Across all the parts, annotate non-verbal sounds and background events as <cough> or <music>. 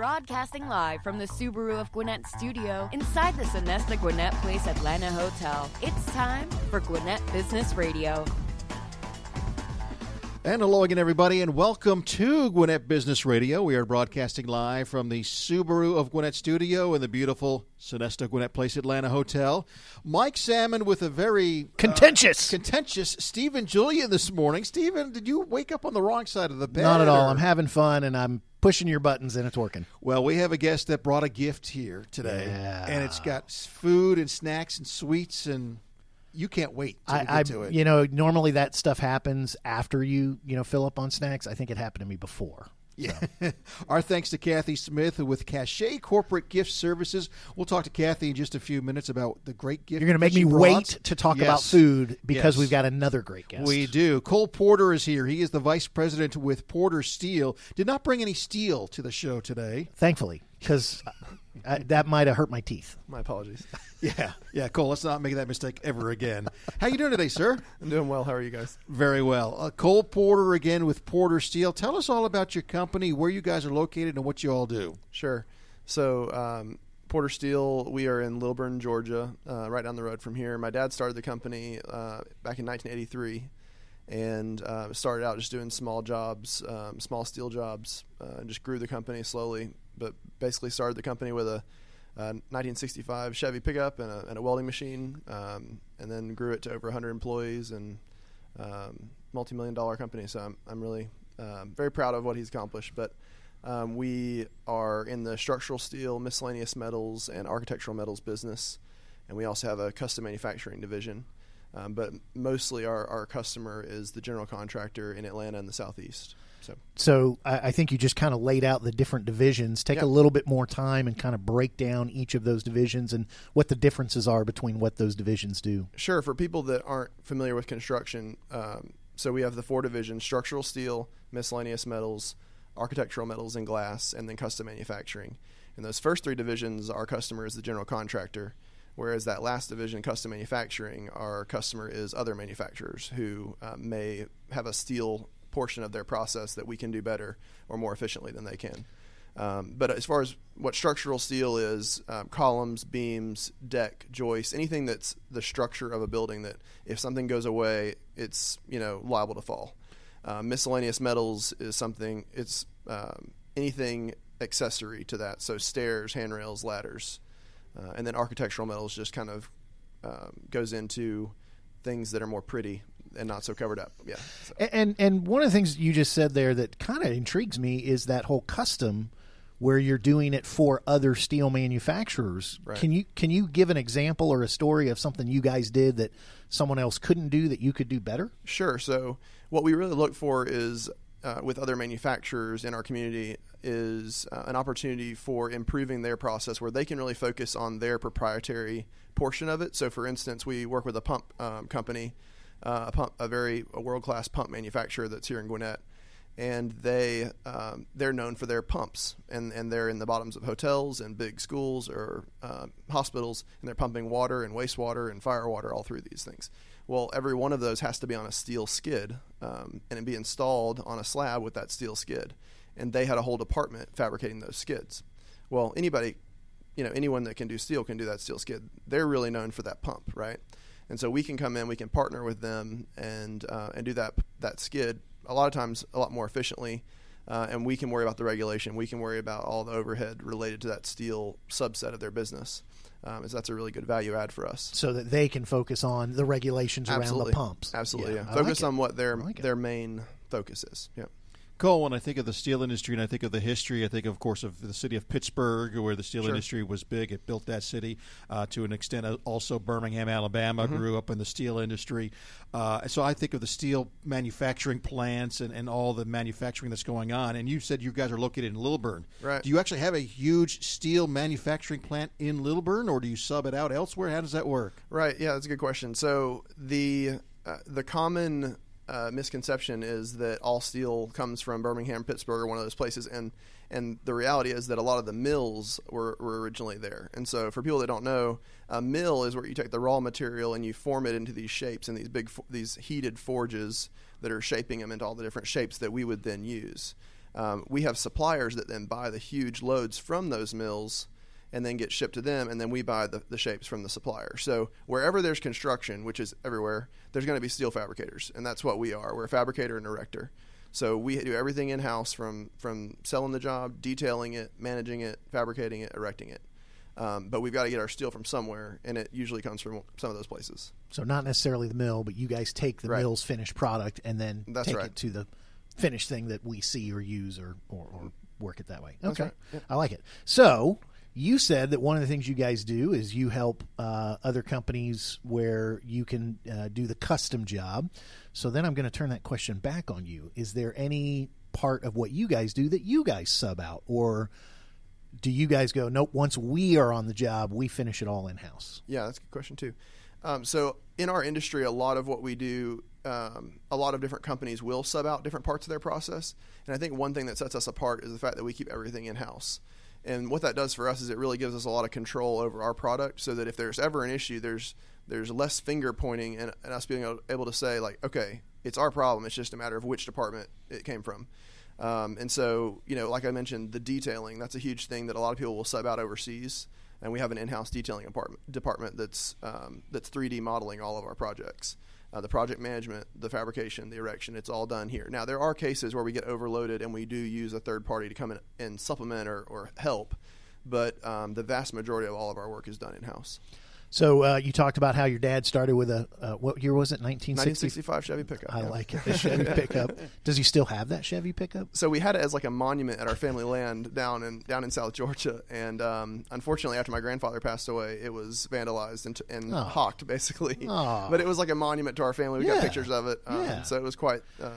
Broadcasting live from the Subaru of Gwinnett studio inside the Sonesta Gwinnett Place Atlanta Hotel. It's time for Gwinnett Business Radio. And hello again, everybody, and welcome to Gwinnett Business Radio. We are broadcasting live from the Subaru of Gwinnett studio in the beautiful Sonesta Gwinnett Place Atlanta Hotel. Mike Salmon with a very Contentious. uh, contentious Stephen Julian this morning. Stephen, did you wake up on the wrong side of the bed? Not at all. or- I'm having fun and I'm pushing your buttons and it's working. Well, we have a guest that brought a gift here today, Yeah. and it's got food and snacks and sweets, and you can't wait till we get I, I to it. you know, normally that stuff happens after you, you know, fill up on snacks. I think it happened to me before. Yeah. <laughs> Our thanks to Cathy Smith with Cachet Corporate Gift Services. We'll talk to Cathy in just a few minutes about the great gift. You're going to make me brought. wait to talk Yes. about food because Yes. we've got another great guest. We do. Cole Porter is here. He is the vice president with Porter Steel. Did not bring any steel to the show today. thankfully because that might have hurt my teeth. My apologies. <laughs> Yeah, yeah, Cole. Let's not make that mistake ever again. How you doing today, sir? I'm doing well. How are you guys? Very well. Uh, Cole Porter again with Porter Steel. Tell us all about your company, where you guys are located, and what you all do. Sure. So, um, Porter Steel, we are in Lilburn, Georgia, uh, right down the road from here. My dad started the company uh, back in 1983 and uh, started out just doing small jobs, um, small steel jobs, uh, and just grew the company slowly. But basically, started the company with a, uh 1965 Chevy pickup and a, and a welding machine, um, and then grew it to over 100 employees and um, multi-million dollar company. So I'm, I'm really um, very proud of what he's accomplished. But um, we are in the structural steel, miscellaneous metals, and architectural metals business, and we also have a custom manufacturing division. Um, but mostly, our, our customer is the general contractor in Atlanta and the southeast. So So I, I think you just kind of laid out the different divisions. Take Yeah. a little bit more time and kind of break down each of those divisions and what the differences are between what those divisions do. Sure. For people that aren't familiar with construction, um, so we have the four divisions structural steel, miscellaneous metals, architectural metals and glass, and then custom manufacturing. In those first three divisions, our customer is the general contractor, whereas that last division, custom manufacturing, our customer is other manufacturers who uh, may have a steel portion of their process that we can do better or more efficiently than they can. Um, but as far as what structural steel is, um, columns, beams, deck, joists, anything that's the structure of a building that if something goes away, it's you know liable to fall. Uh, miscellaneous metals is something. It's um, anything accessory to that. So stairs, handrails, ladders, uh, and then architectural metals just kind of um, goes into things that are more pretty and not so covered up. Yeah. So. And and one of the things you just said there that kind of intrigues me is that whole custom where you're doing it for other steel manufacturers. Right. Can you can you give an example or a story of something you guys did that someone else couldn't do that you could do better? Sure. So what we really look for is uh, with other manufacturers in our community is uh, an opportunity for improving their process where they can really focus on their proprietary portion of it. So, for instance, we work with a pump um, company, uh, a pump, a very a world class pump manufacturer that's here in Gwinnett, and they um, they're known for their pumps, and and they're in the bottoms of hotels and big schools or uh, hospitals, and they're pumping water and wastewater and fire water all through these things. Well, every one of those has to be on a steel skid um, and be installed on a slab with that steel skid. And they had a whole department fabricating those skids. Well, anybody, you know, anyone that can do steel can do that steel skid. They're really known for that pump, right? And so we can come in, we can partner with them and uh, and do that that skid a lot of times a lot more efficiently. Uh, and we can worry about the regulation. We can worry about all the overhead related to that steel subset of their business. Um, is that's a really good value add for us. So that they can focus on the regulations around Absolutely. the pumps. Absolutely, yeah. I Focus like on what their like their main focus is. Yeah. Cole, when I think of the steel industry and I think of the history, I think, of course, of the city of Pittsburgh, where the steel Sure. industry was big. It built that city uh, to an extent. Uh, Also, Birmingham, Alabama, Mm-hmm. grew up in the steel industry. Uh, so I think of the steel manufacturing plants and, and all the manufacturing that's going on. And you said you guys are located in Lilburn. Right. Do you actually have a huge steel manufacturing plant in Lilburn, or do you sub it out elsewhere? How does that work? Right. Yeah, that's a good question. So the uh, the common uh, misconception is that all steel comes from Birmingham, Pittsburgh, or one of those places, and and the reality is that a lot of the mills were, were originally there. And so, for people that don't know, a mill is where you take the raw material and you form it into these shapes and these big, these heated forges that are shaping them into all the different shapes that we would then use. Um, we have suppliers that then buy the huge loads from those mills and then get shipped to them, and then we buy the, the shapes from the supplier. So wherever there's construction, which is everywhere, there's going to be steel fabricators, and that's what we are. We're a fabricator and erector. So we do everything in house from from selling the job, detailing it, managing it, fabricating it, erecting it. Um, but we've got to get our steel from somewhere, and it usually comes from some of those places. So not necessarily the mill, but you guys take the Right. mill's finished product and then That's take right. it to the finished thing that we see or use or, or, or work it that way. Okay, right. Yep. I like it. So you said that one of the things you guys do is you help uh, other companies where you can uh, do the custom job. So then I'm going to turn that question back on you. Is there any part of what you guys do that you guys sub out or do you guys go nope once we are on the job we finish it all in house Yeah, that's a good question too. Um, so in our industry, a lot of what we do, um, a lot of different companies will sub out different parts of their process, and I think one thing that sets us apart is the fact that we keep everything in house. And what that does for us is it really gives us a lot of control over our product, so that if there's ever an issue, there's there's less finger pointing and, and us being able, to say like, okay, it's our problem. It's just a matter of which department it came from. Um, and so, you know, like I mentioned, the detailing, that's a huge thing that a lot of people will sub out overseas. And we have an in-house detailing department, department that's, um, that's 3D modeling all of our projects. Uh, the project management, the fabrication, the erection, it's all done here. Now, there are cases where we get overloaded and we do use a third party to come in and supplement or, or help. But um, the vast majority of all of our work is done in-house. So uh, you talked about how your dad started with a uh, what year was it? 1960. 1965 Chevy pickup. I yeah. like it. The Chevy <laughs> pickup. Does he still have that Chevy pickup? so we had it as like a monument at our family land down in down in South Georgia, and um, unfortunately, after my grandfather passed away, it was vandalized and, and Aw. hawked basically. Aw. But it was like a monument to our family. We Yeah. got pictures of it, um, Yeah. so it was quite. Uh,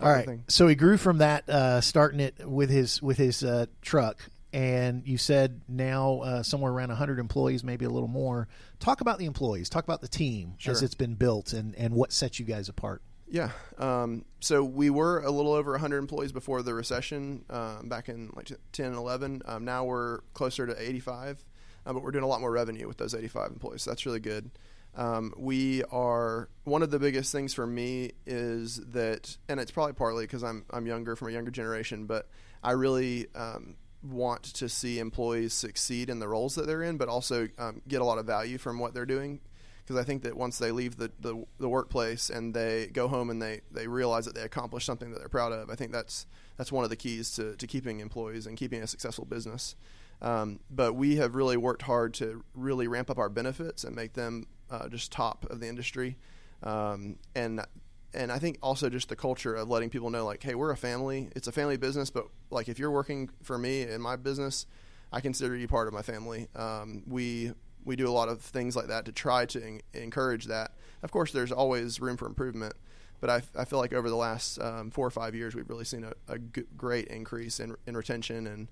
All right. So he grew from that, uh, starting it with his with his uh, truck, and you said now uh, somewhere around 100 employees, maybe a little more. Talk about the employees. Talk about the team as it's been built, and and what sets you guys apart. Yeah. Um, so we were a little over 100 employees before the recession um, back in like 10 and 11. Um, now we're closer to 85, uh, but we're doing a lot more revenue with those 85 employees. So that's really good. Um, we are one of the biggest things for me is that, and it's probably partly because I'm I'm younger from a younger generation, but I really um, want to see employees succeed in the roles that they're in, but also um, get a lot of value from what they're doing because I think that once they leave the, the, the workplace and they go home and they, they realize that they accomplished something that they're proud of, I think that's that's one of the keys to, to keeping employees and keeping a successful business. Um, but we have really worked hard to really ramp up our benefits and make them uh, just top of the industry. Um, and and I think also just the culture of letting people know like, hey, we're a family. It's a family business, but like if you're working for me in my business, I consider you part of my family. Um, we we do a lot of things like that to try to en- encourage that. Of course, there's always room for improvement, but I, I feel like over the last um, four or five years, we've really seen a, a g- great increase in, in retention and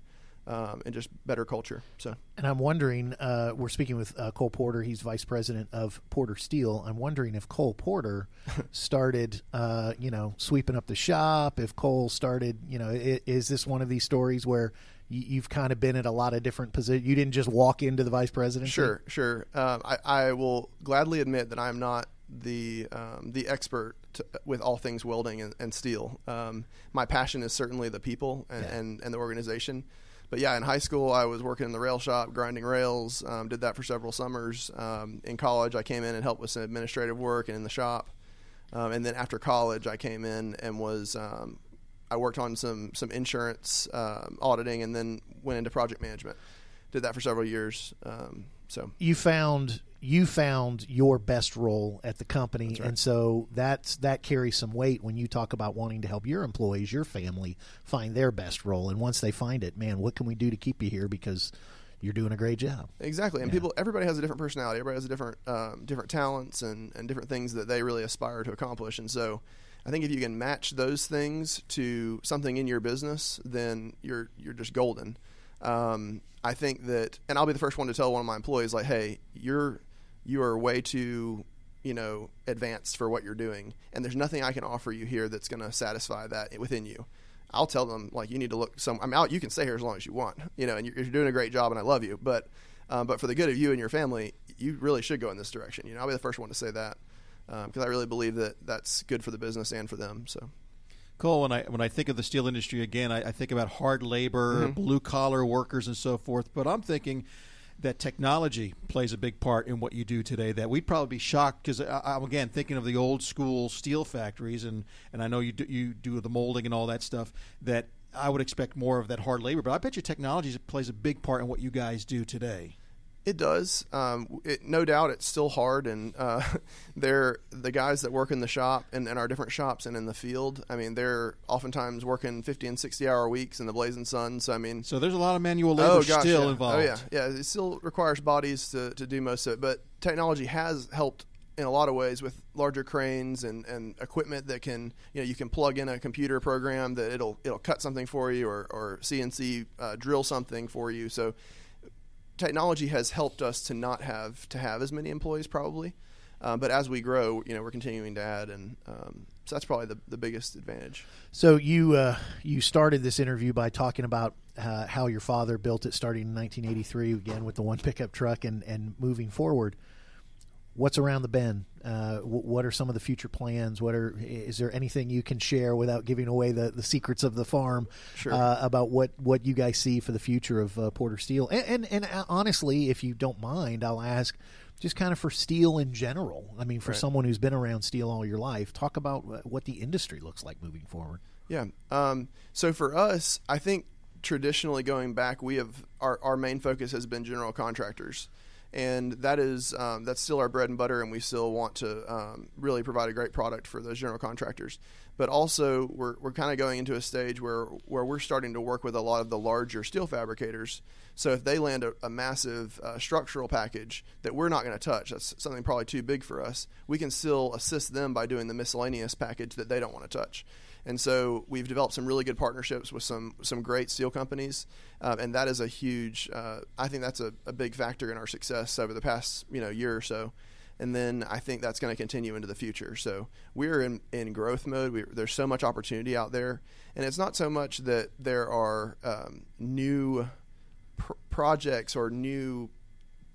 um, and just better culture. So And I'm wondering, uh, we're speaking with uh, Cole Porter. He's vice president of Porter Steel. I'm wondering if Cole Porter <laughs> started, uh, you know, sweeping up the shop. If Cole started, you know, i- is this one of these stories where you, you've kind of been at a lot of different positions? You didn't just walk into the vice presidency. Sure, sure. Um, I, I will gladly admit that I'm not the um, the expert to, with all things welding and, and steel. Um, my passion is certainly the people and, Yeah. and, and the organization. But yeah, in high school, I was working in the rail shop, grinding rails. Um, did that for several summers. Um, in college, I came in and helped with some administrative work and in the shop. Um, and then after college, I came in and was um, I worked on some some insurance um, auditing, and then went into project management. Did that for several years. So you found you found your best role at the company right. and so that's that carries some weight when you talk about wanting to help your employees your family find their best role and once they find it man what can we do to keep you here because you're doing a great job Exactly, and people, everybody has a different personality. Everybody has a different, um, different talents and, and different things that they really aspire to accomplish. And so, I think if you can match those things to something in your business, then you're you're just golden. Um, I think that, and I'll be the first one to tell one of my employees, like, hey, you're you are way too you know advanced for what you're doing, and there's nothing I can offer you here that's going to satisfy that within you. I'll tell them like you need to look some. I'm out. You can stay here as long as you want, you know, and you're, you're doing a great job, and I love you. But um, but for the good of you and your family, you really should go in this direction. You know, I'll be the first one to say that because I really believe that that's good for the business and for them. So Cole, when I when I think of the steel industry again, I, I think about hard labor, Mm-hmm. blue collar workers, and so forth. But I'm thinking that technology plays a big part in what you do today. That we'd probably be shocked because I'm again thinking of the old school steel factories, and, and I know you do, you do the molding and all that stuff. That I would expect more of that hard labor, but I bet you technology plays a big part in what you guys do today. It does. Um, it, no doubt, it's still hard, and uh, <laughs> they're the guys that work in the shop and in our different shops and in the field. I mean, they're oftentimes working fifty and sixty hour weeks in the blazing sun. So I mean, So there's a lot of manual labor oh gosh, still yeah. involved. Oh yeah, yeah. It still requires bodies to, to do most of it, but technology has helped in a lot of ways with larger cranes and, and equipment that can you know you can plug in a computer program that it'll it'll cut something for you or or CNC uh, drill something for you. So technology has helped us to not have to have as many employees probably. Uh, but as we grow, you know, we're continuing to add, and um, so that's probably the, the biggest advantage. So you uh, you started this interview by talking about uh, how your father built it, starting in 1983, again with the one pickup truck, and and moving forward. What's around the bend? Uh, wh- what are some of the future plans? What are is there anything you can share without giving away the, the secrets of the farm Sure. uh, about what, what you guys see for the future of uh, Porter Steel? And, and and uh, honestly, if you don't mind, I'll ask just kind of for steel in general. I mean, for Right. someone who's been around steel all your life, talk about what the industry looks like moving forward. Yeah. Um, so for us, I think traditionally going back, we have our, our main focus has been general contractors, and that is um, that's still our bread and butter, and we still want to um, really provide a great product for those general contractors. But also, we're, we're kind of going into a stage where where we're starting to work with a lot of the larger steel fabricators. So if they land a, a massive uh, structural package that we're not going to touch, that's something probably too big for us. We can still assist them by doing the miscellaneous package that they don't want to touch. And so we've developed some really good partnerships with some some great steel companies, um, and that is a huge. Uh, I think that's a, a big factor in our success over the past you know year or so. And then I think that's going to continue into the future. So we're in, in growth mode. We, there's so much opportunity out there, and it's not so much that there are um, new pr- projects or new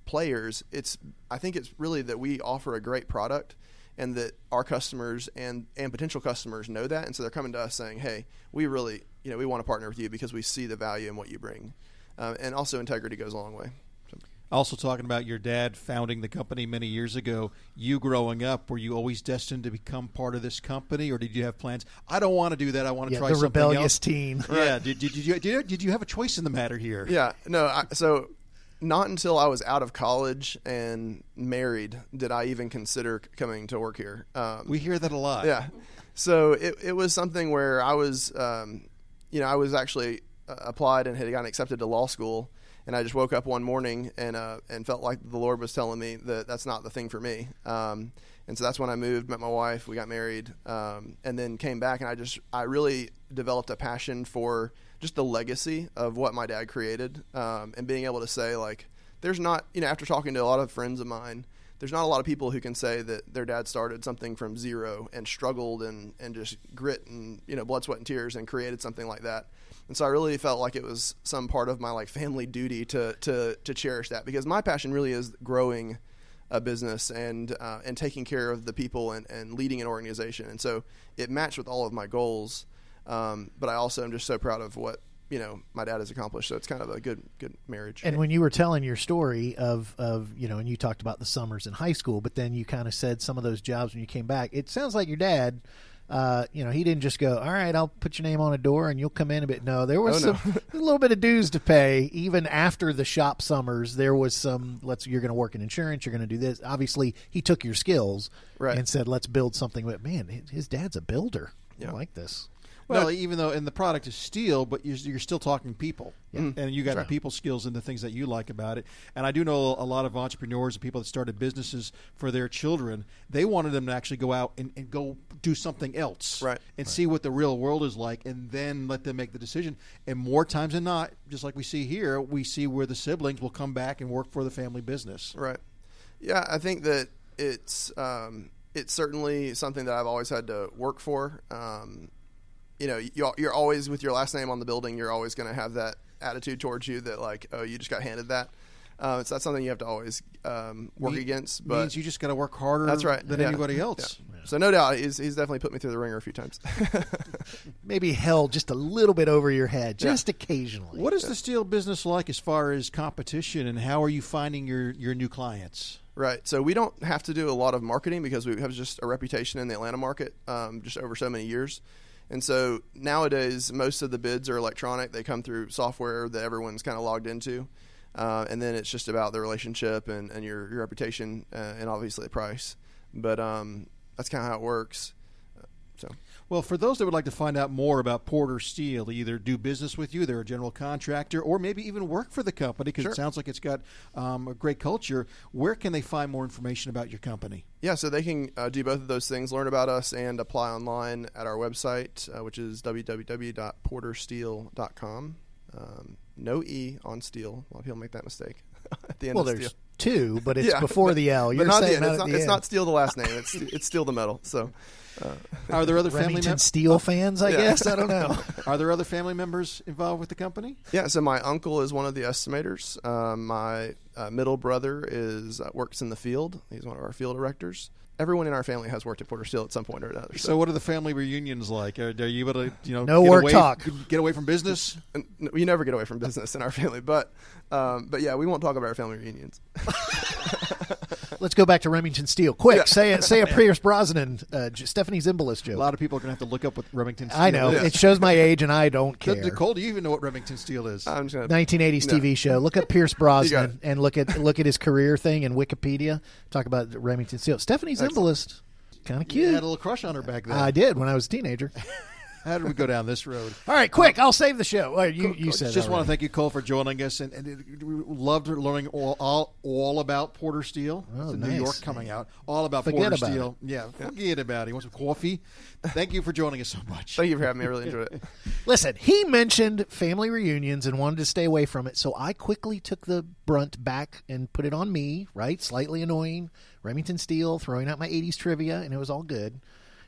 players. It's I think it's really that we offer a great product and that our customers and and potential customers know that and so they're coming to us saying, "Hey, we really, you know, we want to partner with you because we see the value in what you bring." Um, and also integrity goes a long way. So, Also, talking about your dad founding the company many years ago, you growing up, were you always destined to become part of this company, or did you have plans? I don't want to do that. I want to Yeah, try the something rebellious else. teen. Yeah. Did, did, did you did, you- did you have a choice in the matter here? yeah, no, I, so not until I was out of college and married did I even consider coming to work here. Um, We hear that a lot. yeah. So it, it was something where I was, um, you know, I was actually uh, applied and had gotten accepted to law school, and I just woke up one morning and uh, and felt like the Lord was telling me that that's not the thing for me. Um, and so that's when I moved, met my wife, we got married, um, and then came back, and I just I really developed a passion for just the legacy of what my dad created, um, and being able to say like, there's not, you know, after talking to a lot of friends of mine there's not a lot of people who can say that their dad started something from zero and struggled and, and just grit and you know blood sweat and tears and created something like that. And so i really felt like it was some part of my like family duty to to to cherish that because my passion really is growing a business and uh, and taking care of the people and, and leading an organization. And so it matched with all of my goals um, but i also am just so proud of what you know my dad has accomplished so it's kind of a good good marriage And when you were telling your story of, of you know, and you talked about the summers in high school, but then you kind of said some of those jobs when you came back. It sounds like your dad, uh, you know, he didn't just go, "All right, I'll put your name on a door and you'll come in a bit." No, there was Oh, no. some <laughs> a little bit of dues to pay. Even after the shop summers, there was some. Let's you're going to work in insurance. You're going to do this. Obviously, he took your skills Right. and said, "Let's build something." But man, his- his dad's a builder. I like this. Well, even though and the product is steel, but you're, you're still talking people, and you got the people skills and the things that you like about it. And I do know a lot of entrepreneurs and people that started businesses for their children. They wanted them to actually go out and, and go do something else, Right. and see what the real world is like, and then let them make the decision. And more times than not, just like we see here, we see where the siblings will come back and work for the family business. Right. Yeah, I think that it's um, it's certainly something that I've always had to work for. Um, you know, you, you're always with your last name on the building. You're always going to have that attitude towards you that like, oh, you just got handed that. Uh, it's not something you have to always um, work Me- against. But means you just got to work harder. that's right than yeah. anybody Yeah. else. So no doubt, he's, he's definitely put me through the wringer a few times. <laughs> Maybe held just a little bit over your head, Yeah. just occasionally. What is the steel business like as far as competition, and how are you finding your your new clients? Right. So we don't have to do a lot of marketing because we have just a reputation in the Atlanta market um, just over so many years. And so nowadays, most of the bids are electronic. They come through software that everyone's kind of logged into. Uh, and then it's just about the relationship and, and your, your reputation uh, and obviously the price. But um, that's kind of how it works. So Well, for those that would like to find out more about Porter Steel, either do business with you, they're a general contractor, or maybe even work for the company because Sure. it sounds like it's got um, a great culture. Where can they find more information about your company? Yeah, so they can uh, do both of those things, learn about us, and apply online at our website, uh, which is www.portersteel.com. Um, no E on steel. A lot of people make that mistake <laughs> at the end well, of there's steel. two, but it's Yeah, before but- the L. You're not saying end. It's not, the it's not steel the last name. It's it's still the metal. So Are there other family Remington members? Steel fans, I Yeah. guess. I don't know. <laughs> Are there other family members involved with the company? yeah, so my uncle is one of the estimators. Um, my uh, middle brother is uh, works in the field. He's one of our field directors. Everyone in our family has worked at Porter Steel at some point or another. So, what are the family reunions like? Are, are you able to, you know, No get work away, talk. Get away from business. And n- we never get away from business in our family, but um, but yeah, we won't talk about our family reunions. <laughs> Let's go back to Remington Steele. Quick, Yeah. say it. Say a <laughs> Pierce Brosnan, uh, Stephanie Zimbalist joke. A lot of people are going to have to look up what Remington Steele I know is. it shows my age, and I don't care. Nicole, do you even know what Remington Steele is? I'm just gonna 1980s No. TV show. Look up Pierce <laughs> You Brosnan and look at look at his career thing in Wikipedia. Talk about Remington Steele. Stephanie Zimbalist, kind of you cute. had a little crush on her back then. I did when I was a teenager. <laughs> How did we go down this road? <laughs> All right, quick. I'll save the show. Well, you you said just want to thank you, Cole, for joining us, and, and uh, we loved learning all, all all about Porter Steel. Oh, nice. New York coming out, all about Forget Porter about Steel. Yeah, forget about it. You want some coffee? Thank you for joining us so much. Thank you for having me. I really enjoyed it. <laughs> Listen, he mentioned family reunions and wanted to stay away from it, so I quickly took the brunt back and put it on me. Right, slightly annoying. Remington Steele throwing out my '80s trivia, and it was all good.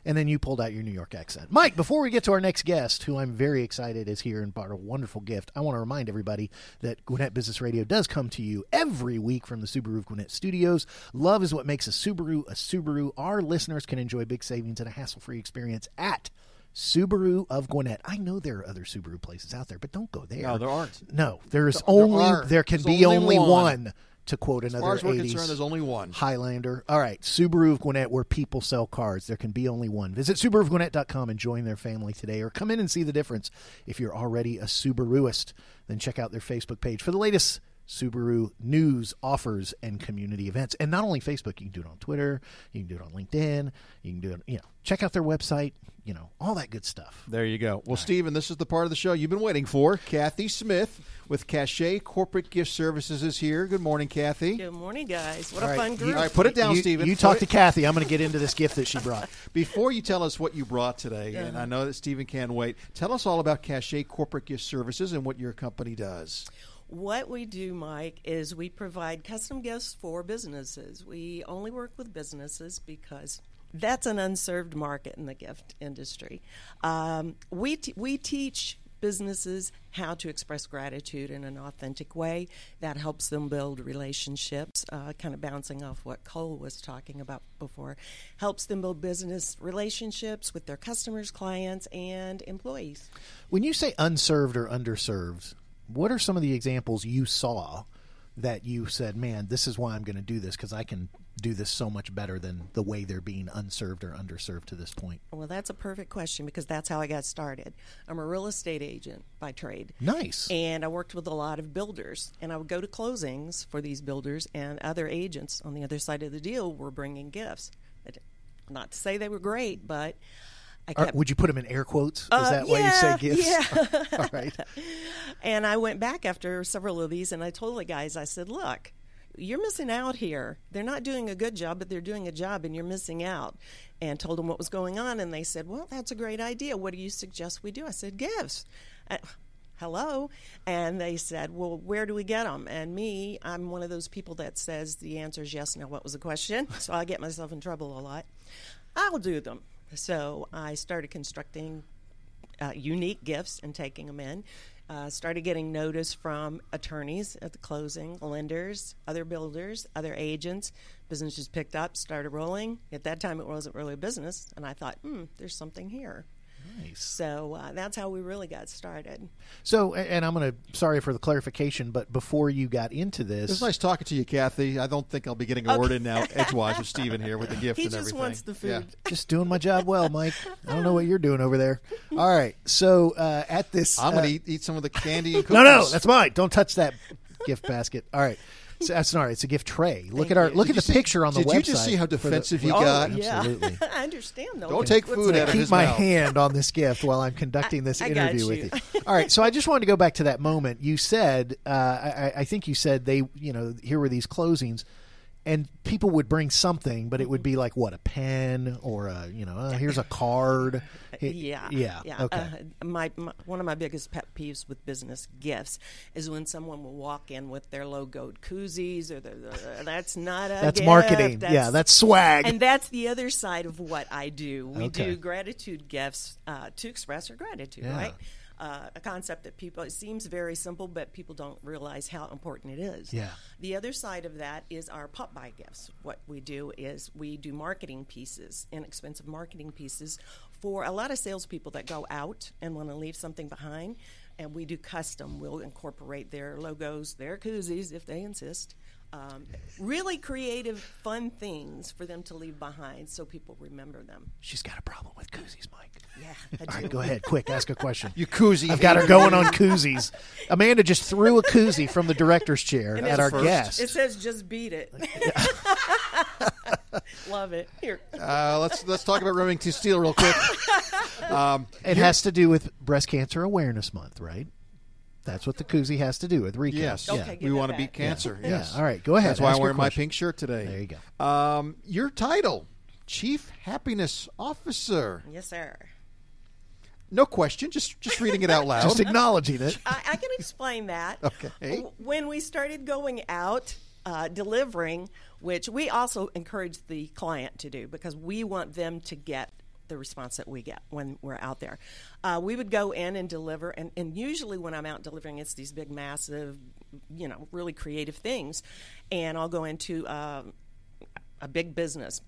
And then you pulled out your New York accent. Mike, before we get to our next guest, who I'm very excited is here and brought a wonderful gift, I want to remind everybody that Gwinnett Business Radio does come to you every week from the Subaru of Gwinnett studios. Love is what makes a Subaru a Subaru. Our listeners can enjoy big savings and a hassle free experience at Subaru of Gwinnett. I know there are other Subaru places out there, but don't go there. No, there aren't. No, there is There only aren't. there can There's be only only one. one. To quote As another far as we're 80s concerned, there's only one. Highlander. All right, Subaru of Gwinnett, where people sell cars. There can be only one. Visit SubaruofGwinnett.com and join their family today, or come in and see the difference. If you're already a Subaruist, then check out their Facebook page for the latest Subaru news, offers, and community events. And not only Facebook, you can do it on Twitter, you can do it on LinkedIn, you can do it, you know, check out their website, you know, all that good stuff. There you go. Well, Stephen, this is the part of the show you've been waiting for. Cathy Smith with Cachet Corporate Gift Services is here. Good morning, Cathy. Good morning, guys. What All a right, fun you- group. All right, put it down, you, Stephen. You Put talk it- to Cathy. I'm going to get into this gift that she brought. <laughs> Before you tell us what you brought today, and uh-huh. I know that Stephen can't wait, tell us all about Cachet Corporate Gift Services and what your company does. What we do, Mike, is we provide custom gifts for businesses. We only work with businesses because that's an unserved market in the gift industry. Um, we, t- we teach businesses how to express gratitude in an authentic way that helps them build relationships uh, kind of bouncing off what cole was talking about before helps them build business relationships with their customers clients and employees When you say unserved or underserved, what are some of the examples you saw that you said, "Man, this is why I'm going to do this because I can do this so much better than the way they're being unserved or underserved to this point?" Well, that's a perfect question because that's how I got started. I'm a real estate agent by trade. Nice. And I worked with a lot of builders, and I would go to closings for these builders, and other agents on the other side of the deal were bringing gifts. Not to say they were great, but kept. would you put them in air quotes? Is Uh, that why you say gifts? yeah. <laughs> All right. <laughs> And I went back after several of these and I told the guys, I said, look, you're missing out here. They're not doing a good job, but they're doing a job and you're missing out. And told them what was going on. And they said, well, that's a great idea. What do you suggest we do? I said, gifts. Uh, Hello. And they said, well, where do we get them? And me, I'm one of those people that says the answer is yes. Now, what was the question? <laughs> So I get myself in trouble a lot. I'll do them. So I started constructing uh, unique gifts and taking them in. Uh, started getting notice from attorneys at the closing, lenders, other builders, other agents. Business just picked up, started rolling. At that time, it wasn't really a business, and I thought, hmm, there's something here. Nice. So uh, that's how we really got started. So, and I'm going to sorry for the clarification, but before you got into this, It's nice talking to you, Cathy. I don't think I'll be getting a word in now edgewise with Stephen here with the <laughs> gift He and just everything. wants the Yeah. just doing my job well, Mike. I don't know what you're doing over there. All right. So uh, at this, I'm going uh, to eat, eat some of the candy and cookies. <laughs> No, no, that's mine. Don't touch that gift basket. All right. So that's sorry. It's a gift tray. Look Thank at our you. look Did at you the see- picture on the website. did you just see how for the- defensive he Oh, got? yeah. Absolutely. <laughs> I understand though. Don't take What's food out of Keep his my mouth. hand on this gift while I'm conducting this I got interview you. with you. All right, so I just wanted to go back to that moment. You said, uh, I, I think you said they, you know, here were these closings, and people would bring something, but it would be like what a pen or a, you know, uh, here's a card. <laughs> It- Yeah, yeah, okay. Uh, my, my one of my biggest pet peeves with business gifts is when someone will walk in with their logoed koozies or the, the that's not a that's gift, marketing. yeah, that's swag. and that's the other side of what I do. We Okay. do gratitude gifts uh, to express our gratitude, Yeah. right? Uh, a concept that people it seems very simple, but people don't realize how important it is. Yeah. The other side of that is our pop by gifts. What we do is we do marketing pieces, inexpensive marketing pieces, for a lot of salespeople that go out and want to leave something behind. And we do custom. We'll incorporate their logos, their koozies, if they insist. Um, really creative, fun things for them to leave behind so people remember them. She's got a problem with koozies, Mike. Yeah, I All right, go ahead, quick, ask a question. You koozie. I've got her going on koozies. Amanda just threw a koozie from the director's chair And at our first. guest. It says just beat it. <laughs> Love it. Here. Uh, let's let's talk about Remington Steele real quick. <laughs> Um, It has to do with Breast Cancer Awareness Month, right? That's what the koozie has to do with recap. yes, Yeah. Okay, we give want that to beat back. cancer. Yeah. Yes. All right, go ahead. That's why Ask I'm your wearing my question. pink shirt today. There you go. Um, your title, Chief Happiness Officer. Yes, sir. No question. Just just reading it out <laughs> loud. Just acknowledging it. I, I can explain that. <laughs> Okay. When we started going out uh, delivering, which we also encourage the client to do because we want them to get the response that we get when we're out there. Uh, we would go in and deliver, and, and usually when I'm out delivering, it's these big, massive, you know, really creative things. And I'll go into um, a big business,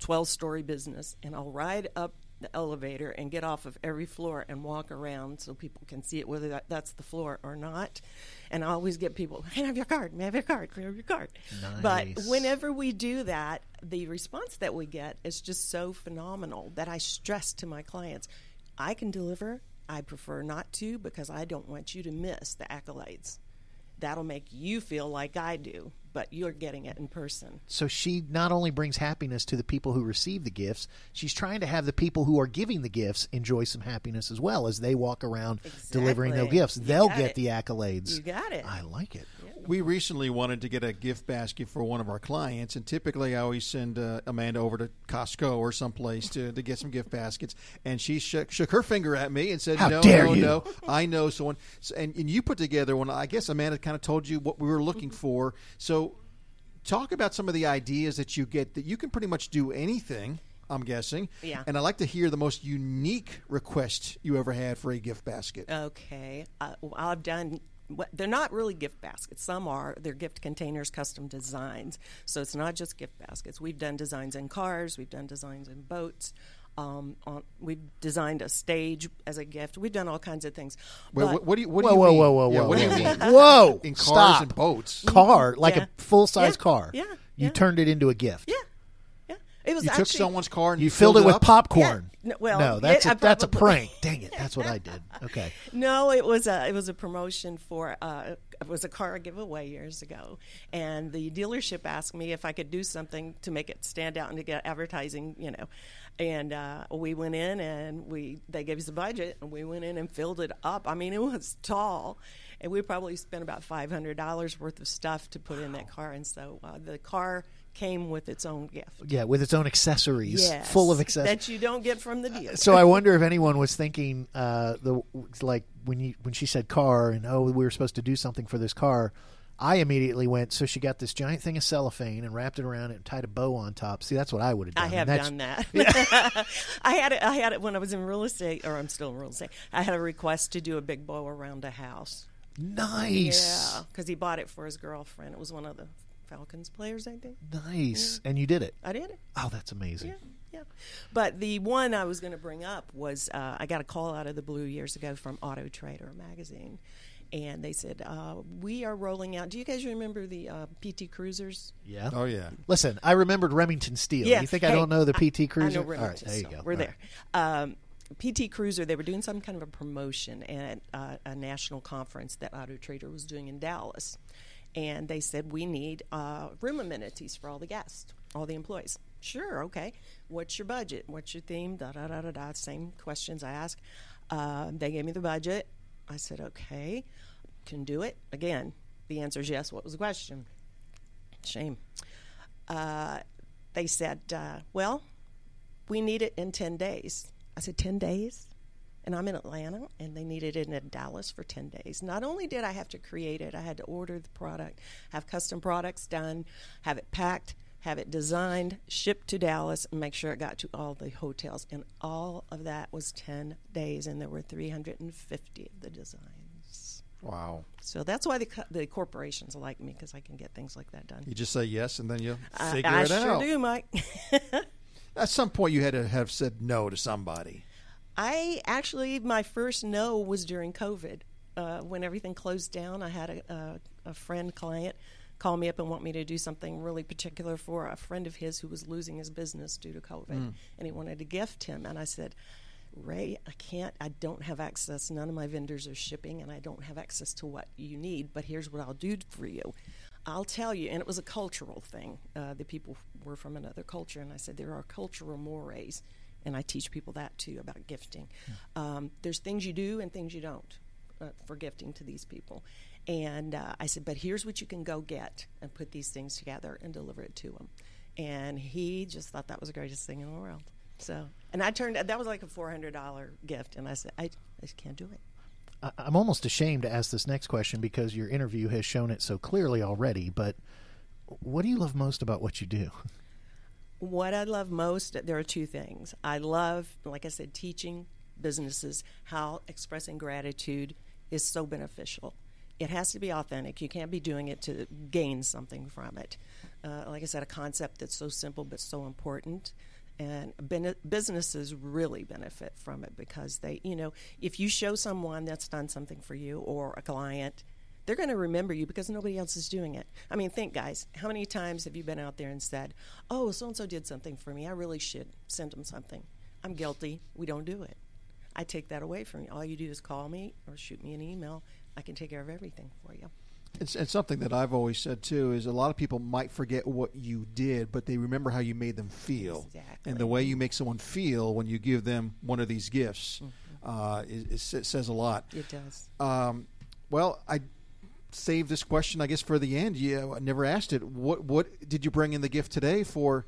12 story business, and I'll ride up the elevator and get off of every floor and walk around so people can see it, whether that, that's the floor or not. And I always get people, hey, have your card, may I have your card, may I have your card. But whenever we do that, the response that we get is just so phenomenal that I stress to my clients, I can deliver. I prefer not to because I don't want you to miss the accolades. That'll make you feel like I do, but you're getting it in person. So she not only brings happiness to the people who receive the gifts, she's trying to have the people who are giving the gifts enjoy some happiness as well as they walk around delivering their gifts. You They'll get it. the accolades. You got it. I like it. We recently wanted to get a gift basket for one of our clients, and typically I always send uh, Amanda over to Costco or someplace to, to get some gift baskets. And she shook, shook her finger at me and said, How "No, dare no, you." no, I know someone." So, and, and you put together one. I guess Amanda kind of told you what we were looking Mm-hmm. for. So, talk about some of the ideas that you get that you can pretty much do anything. I'm guessing. Yeah. And I'd like to hear the most unique request you ever had for a gift basket. Okay. Uh, well, I've done. What- They're not really gift baskets. Some are. They're gift containers, custom designs. So it's not just gift baskets. We've done designs in cars. We've done designs in boats. Um, on, we've designed a stage as a gift. We've done all kinds of things. Wait, But- what, what do you? What whoa, do you whoa, mean? whoa, whoa, Yeah, whoa, what do you mean? <laughs> whoa! In cars Stop. and boats. Car, like Yeah. a full size Yeah. car. Yeah. You Yeah. turned it into a gift. yeah, yeah. It was You actually took someone's car and You filled it with up? popcorn. Yeah. No, well, no, that's yeah, a, I that's a prank. <laughs> Dang it, that's what I did. Okay. No, it was a it was a promotion for uh, it was a car giveaway years ago, and the dealership asked me if I could do something to make it stand out and to get advertising, you know. And uh, we went in and we they gave us a budget and we went in and filled it up. I mean, it was tall, and we probably spent about five hundred dollars worth of stuff to put in that car. And so uh, the car came with its own gift. Yeah, with its own accessories, Yes, full of accessories. that you don't get from the dealer. So I wonder if anyone was thinking uh, the like when you when she said car and oh we were supposed to do something for this car. I immediately went. So she got this giant thing of cellophane and wrapped it around it and tied a bow on top. See, that's what I would have done. I have done that. <laughs> <laughs> I had it. I had it when I was in real estate, or I'm still in real estate. I had a request to do a big bow around a house. Nice, Yeah, because he bought it for his girlfriend. It was one of the Falcons players, I think. nice, and you did it. I did it. Oh, that's amazing. Yeah, yeah. But the one I was going to bring up was uh, I got a call out of the blue years ago from Auto Trader magazine, and they said uh, we are rolling out. Do you guys remember the uh, PT Cruisers? Yeah. Oh yeah. Listen, I remembered Remington Steele. Yeah. You think I don't know the PT Cruiser? I know All right, Remington there you Steel. go. We're All there. Um, PT Cruiser, they were doing some kind of a promotion at uh, a national conference that Auto Trader was doing in Dallas. And they said, We need uh, room amenities for all the guests, all the employees. Sure, okay. What's your budget? What's your theme? Da da da da da. Same questions I ask. Uh, they gave me the budget. I said, Okay, can do it. Again, the answer is yes. What was the question? Shame. Uh, they said, uh, Well, we need it in 10 days. I said, 10 days? And I'm in Atlanta, and they needed it in Dallas for 10 days. Not only did I have to create it, I had to order the product, have custom products done, have it packed, have it designed, shipped to Dallas, and make sure it got to all the hotels. And all of that was 10 days, and there were 350 of the designs. Wow. So that's why the, co- the corporations like me, because I can get things like that done. You just say yes, and then you I- figure I it sure out. do, Mike. <laughs> At some point, you had to have said no to somebody. I actually, my first no was during COVID. Uh, when everything closed down, I had a, a, a friend client call me up and want me to do something really particular for a friend of his who was losing his business due to COVID, and he wanted to gift him. And I said, Ray, I can't. I don't have access. None of my vendors are shipping, and I don't have access to what you need. But here's what I'll do for you. I'll tell you, and it was a cultural thing. Uh, the people were from another culture, and I said there are cultural mores, and I teach people that too about gifting. Um, there's things you do and things you don't uh, for gifting to these people. And uh, I said, but here's what you can go get and put these things together and deliver it to them. And he just thought that was the greatest thing in the world. So, and I turned that was like a four hundred dollar gift, and I said, I, I just can't do it. I'm almost ashamed to ask this next question because your interview has shown it so clearly already. But what do you love most about what you do? What I love most, there are two things. I love, like I said, teaching businesses how expressing gratitude is so beneficial. It has to be authentic. You can't be doing it to gain something from it. Uh, like I said, a concept that's so simple but so important. And ben- businesses really benefit from it because they, you know, if you show someone that's done something for you or a client, they're going to remember you because nobody else is doing it. I mean, think, guys, how many times have you been out there and said, "Oh, so and so did something for me. I really should send them something." I'm guilty. We don't do it. I take that away from you. All you do is call me or shoot me an email. I can take care of everything for you. It's, it's something that I've always said too is a lot of people might forget what you did, but they remember how you made them feel, Exactly. and the way you make someone feel when you give them one of these gifts uh, is, is, says a lot. It does. Um, well, I saved this question, I guess, for the end. You I never asked it. What what did you bring in the gift today for?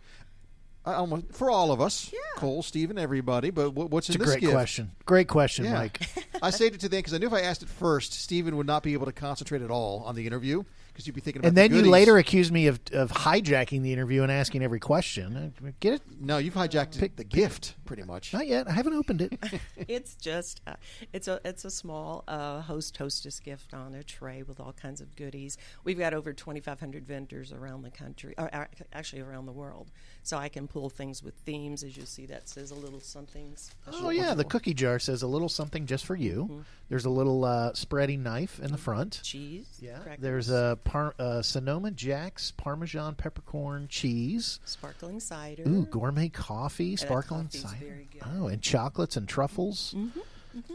I almost for all of us, Yeah. Cole, Stephen, everybody. But what, what's It's in a this great gift? question. Great question, Yeah. Mike. <laughs> I saved it to the end because I knew if I asked it first, Stephen would not be able to concentrate at all on the interview because you'd be thinking about. And the then you later accused me of, of hijacking the interview and asking every question. Uh, Get it? No, you've hijacked pick, the gift pretty much. Not yet. I haven't opened it. <laughs> it's just uh, it's a it's a small uh, host hostess gift on a tray with all kinds of goodies. We've got over 2,500 vendors around the country, or uh, actually around the world. So I can pull things with themes, as you see. That says a little something. Special. oh yeah, the cookie jar says a little something just for you. There's a little uh, spreading knife in the front. cheese. Yeah. crackers, There's a par- uh, Sonoma Jack's Parmesan peppercorn cheese. sparkling cider. Ooh, gourmet coffee, that sparkling cider. Very good. Oh, and chocolates and truffles. Mm-hmm,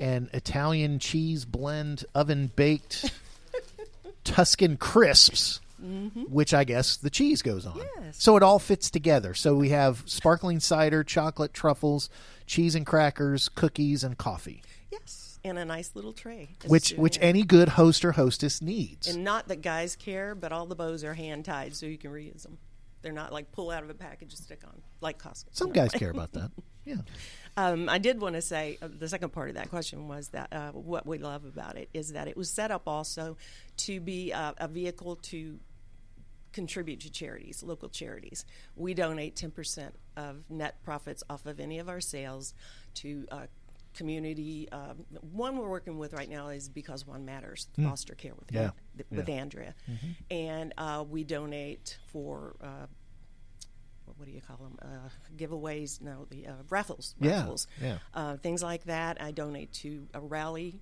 And Italian cheese blend, oven baked <laughs> Tuscan crisps, which I guess the cheese goes on. Mm-hmm. Yes. So it all fits together. So we have sparkling cider, chocolate, truffles, cheese and crackers, cookies, and coffee, Yes, and a nice little tray. which which souvenir. any good host or hostess needs. And not that guys care, but all the bows are hand tied, so you can reuse them. They're not like pull out of a package and stick on like Costco. Some No. guys <laughs> care about that. Yeah. Um, I did want to say uh, the second part of that question was that uh, what we love about it is that it was set up also to be a, a vehicle to contribute to charities, local charities. We donate 10% of net profits off of any of our sales to uh, community. Um, one we're working with right now is Because One Matters, foster care with, Yeah. An- with Yeah. Andrea. And uh, we donate for. Uh, what do you call them? Uh, giveaways? No, the uh, raffles. Yeah, Raffles. yeah. Uh, things like that. I donate to a rally,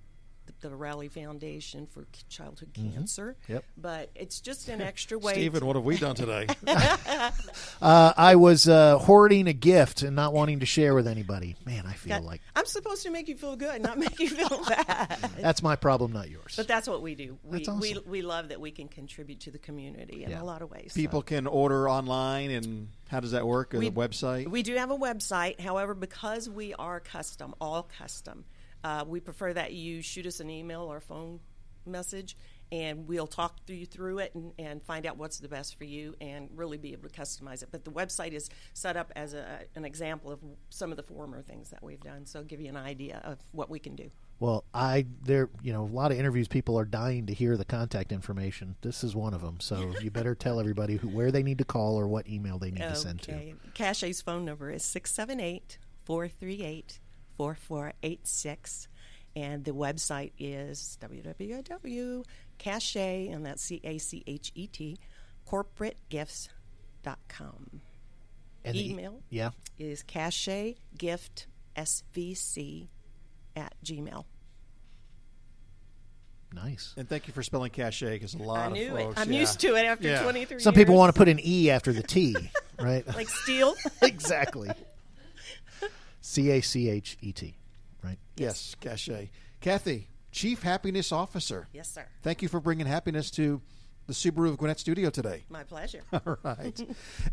the, the Rally Foundation for Childhood Cancer. Mm-hmm. Yep. But it's just an extra way. Stephen, to- what have we done today? <laughs> Uh, I was uh, hoarding a gift and not wanting to share with anybody. Man, I feel God, like I'm supposed to make you feel good, not make you feel bad. <laughs> that's my problem, not yours. But that's what we do. We, That's awesome. we, we love that we can contribute to the community in Yeah. a lot of ways. People so. can order online, and how does that work? Is We- a website? We do have a website. However, because we are custom, all custom, uh, we prefer that you shoot us an email or phone message, and we'll talk through you through it and, and find out what's the best for you and really be able to customize it. But the website is set up as a, an example of some of the former things that we've done, so give you an idea of what we can do. Well, I there you know a lot of interviews people are dying to hear the contact information. This is one of them. So <laughs> you better tell everybody who, where they need to call or what email they need to send to. Okay. Cachet's phone number is 678 438 4486. And the website is www.cachet, and that's C A C H E T, corporategifts.com. And the e- Email yeah. is cachetgiftsvc at gmail. Nice. and thank you for spelling cachet because a lot I of knew folks. it. I'm yeah. used to it after Yeah. 23 Some years. people want to put an e after the t, right? <laughs> Like steel. <laughs> exactly. C A C H E T, right? Yes, cachet. Kathy, Chief Happiness Officer. yes, sir. Thank you for bringing happiness to the Subaru of Gwinnett studio today. My pleasure. <laughs> All right.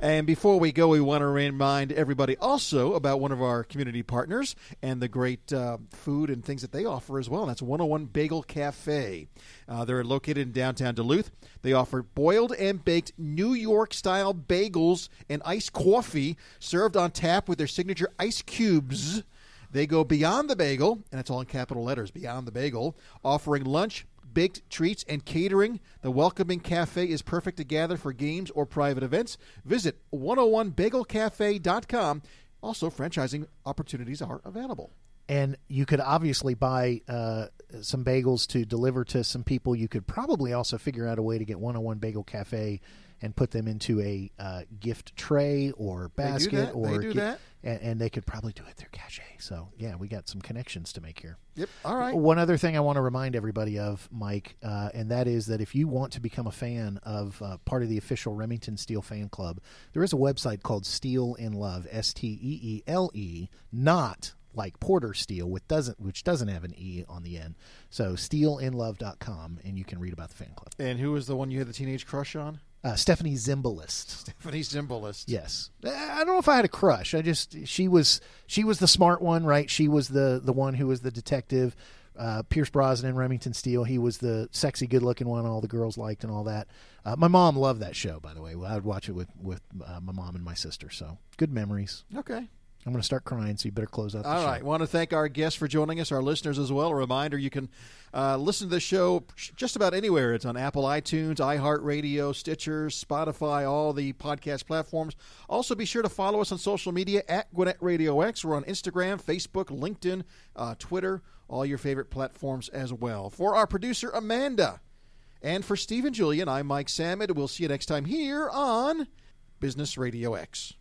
and before we go, we want to remind everybody also about one of our community partners and the great uh, food and things that they offer as well. And that's 101 Bagel Cafe. Uh, they're located in downtown Duluth. They offer boiled and baked New York style bagels and iced coffee served on tap with their signature ice cubes. They go beyond the bagel, and it's all in capital letters beyond the bagel, offering lunch, baked treats, and catering. The welcoming cafe is perfect to gather for games or private events. Visit 101bagelcafe.com. Also, franchising opportunities are available. And you could obviously buy uh, some bagels to deliver to some people. You could probably also figure out a way to get 101 Bagel Cafe and put them into a uh, gift tray or basket or They do gi- that. And, and they could probably do it through Cachet. So yeah, we got some connections to make here. Yep. All right. One other thing I want to remind everybody of, Mike, uh, and that is that if you want to become a fan of uh, part of the official Remington Steele fan club, there is a website called Steele in Love, S T E E L E, not like Porter Steel, which doesn't which doesn't have an e on the end. So steeleinlove.com, and you can read about the fan club. And who was the one you had the teenage crush on? Uh, Stephanie Zimbalist. <laughs> Stephanie Zimbalist. Yes, I don't know if I had a crush. I just she was she was the smart one, right? She was the the one who was the detective. Uh, Pierce Brosnan, Remington Steele. He was the sexy, good-looking one all the girls liked and all that. Uh, my mom loved that show, by the way. I would watch it with with uh, my mom and my sister. So good memories. Okay. I'm going to start crying, so you better close out. The All show. right. Want to thank our guests for joining us, our listeners as well. A reminder you can uh, listen to the show just about anywhere. It's on Apple iTunes, iHeartRadio, Stitcher, Spotify, all the podcast platforms. Also, be sure to follow us on social media at Gwinnett Radio X. We're on Instagram, Facebook, LinkedIn, uh, Twitter, all your favorite platforms as well. For our producer, Amanda, and for Steve and Julian, I'm Mike Sammond. We'll see you next time here on Business Radio X.